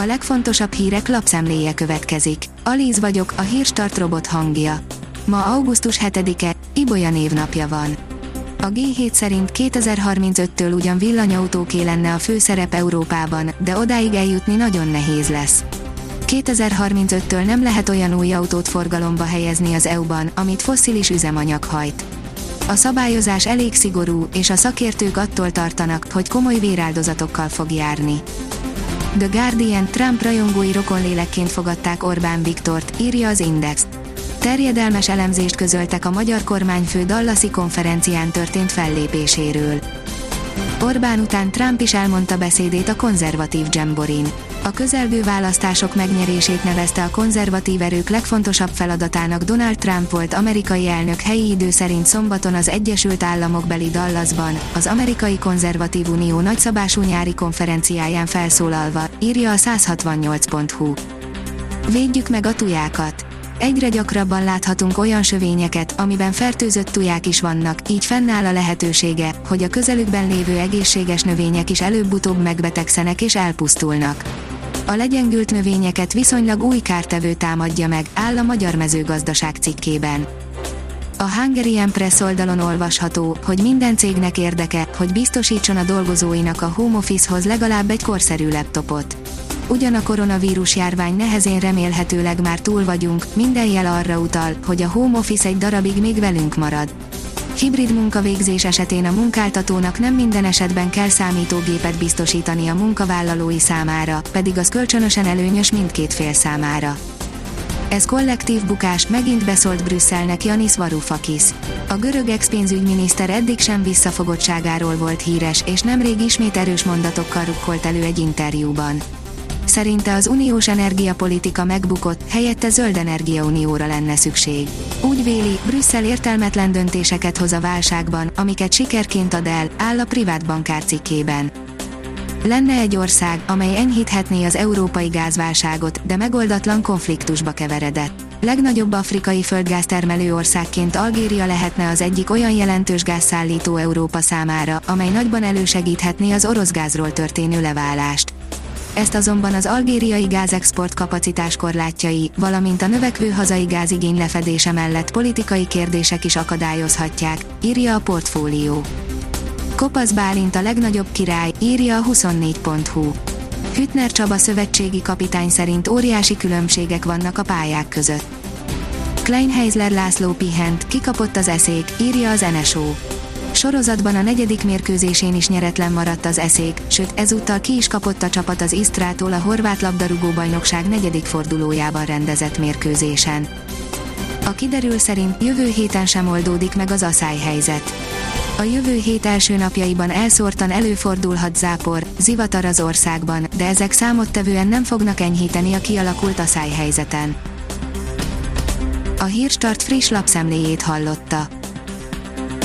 A legfontosabb hírek lapszemléje következik. Alíz vagyok, a hírstart robot hangja. Ma augusztus 7-e, Ibolya névnapja van. A G7 szerint 2035-től ugyan villanyautóké lenne a főszerep Európában, de odáig eljutni nagyon nehéz lesz. 2035-től nem lehet olyan új autót forgalomba helyezni az EU-ban, amit fosszilis üzemanyag hajt. A szabályozás elég szigorú, és a szakértők attól tartanak, hogy komoly véráldozatokkal fog járni. The Guardian Trump rajongói rokonlélekként fogadták Orbán Viktort, írja az Index. Terjedelmes elemzést közöltek a magyar kormányfő Dallasi konferencián történt fellépéséről. Orbán után Trump is elmondta beszédét a konzervatív Jamborin. A közelgő választások megnyerését nevezte a konzervatív erők legfontosabb feladatának Donald Trump volt amerikai elnök helyi idő szerint szombaton az Egyesült Államok beli Dallasban, az Amerikai Konzervatív Unió nagyszabású nyári konferenciáján felszólalva, írja a 168.hu. Védjük meg a tujákat! Egyre gyakrabban láthatunk olyan sövényeket, amiben fertőzött tuják is vannak, így fennáll a lehetősége, hogy a közelükben lévő egészséges növények is előbb-utóbb megbetegszenek és elpusztulnak. A legyengült növényeket viszonylag új kártevő támadja meg, áll a Magyar Mezőgazdaság cikkében. A Hungarian Press oldalon olvasható, hogy minden cégnek érdeke, hogy biztosítson a dolgozóinak a home office-hoz legalább egy korszerű laptopot. Ugyan a koronavírus járvány nehezén remélhetőleg már túl vagyunk, minden jel arra utal, hogy a home office egy darabig még velünk marad. Hibrid munkavégzés esetén a munkáltatónak nem minden esetben kell számítógépet biztosítani a munkavállalói számára, pedig az kölcsönösen előnyös mindkét fél számára. Ez kollektív bukás, megint beszólt Brüsszelnek Janis Varoufakis. A görög ex-pénzügyminiszter eddig sem visszafogottságáról volt híres, és nemrég ismét erős mondatokkal rukkolt elő egy interjúban. Szerinte az uniós energiapolitika megbukott, helyette zöld energiaunióra lenne szükség. Úgy véli, Brüsszel értelmetlen döntéseket hoz a válságban, amiket sikerként ad el, áll a privát bankár cikkében. Lenne egy ország, amely enyhíthetné az európai gázválságot, de megoldatlan konfliktusba keveredett. Legnagyobb afrikai földgáztermelő országként Algéria lehetne az egyik olyan jelentős gázszállító Európa számára, amely nagyban elősegíthetné az orosz gázról történő leválást ezt azonban az algériai gázexport kapacitás korlátjai, valamint a növekvő hazai gázigény lefedése mellett politikai kérdések is akadályozhatják, írja a portfólió. Kopasz Bálint a legnagyobb király, írja a 24.hu. Hütner Csaba szövetségi kapitány szerint óriási különbségek vannak a pályák között. Kleinheisler László pihent, kikapott az eszék, írja az NSO sorozatban a negyedik mérkőzésén is nyeretlen maradt az eszék, sőt ezúttal ki is kapott a csapat az Isztrától a horvát labdarúgó bajnokság negyedik fordulójában rendezett mérkőzésen. A kiderül szerint jövő héten sem oldódik meg az asszály helyzet. A jövő hét első napjaiban elszórtan előfordulhat zápor, zivatar az országban, de ezek számottevően nem fognak enyhíteni a kialakult helyzeten. A Hírstart friss lapszemléjét hallotta.